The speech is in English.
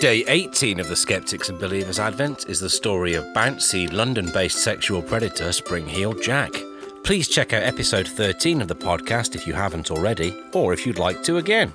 Day 18 of the Skeptics and Believers Advent is the story of bouncy London based sexual predator springheeled Jack. Please check out episode 13 of the podcast if you haven't already, or if you'd like to again.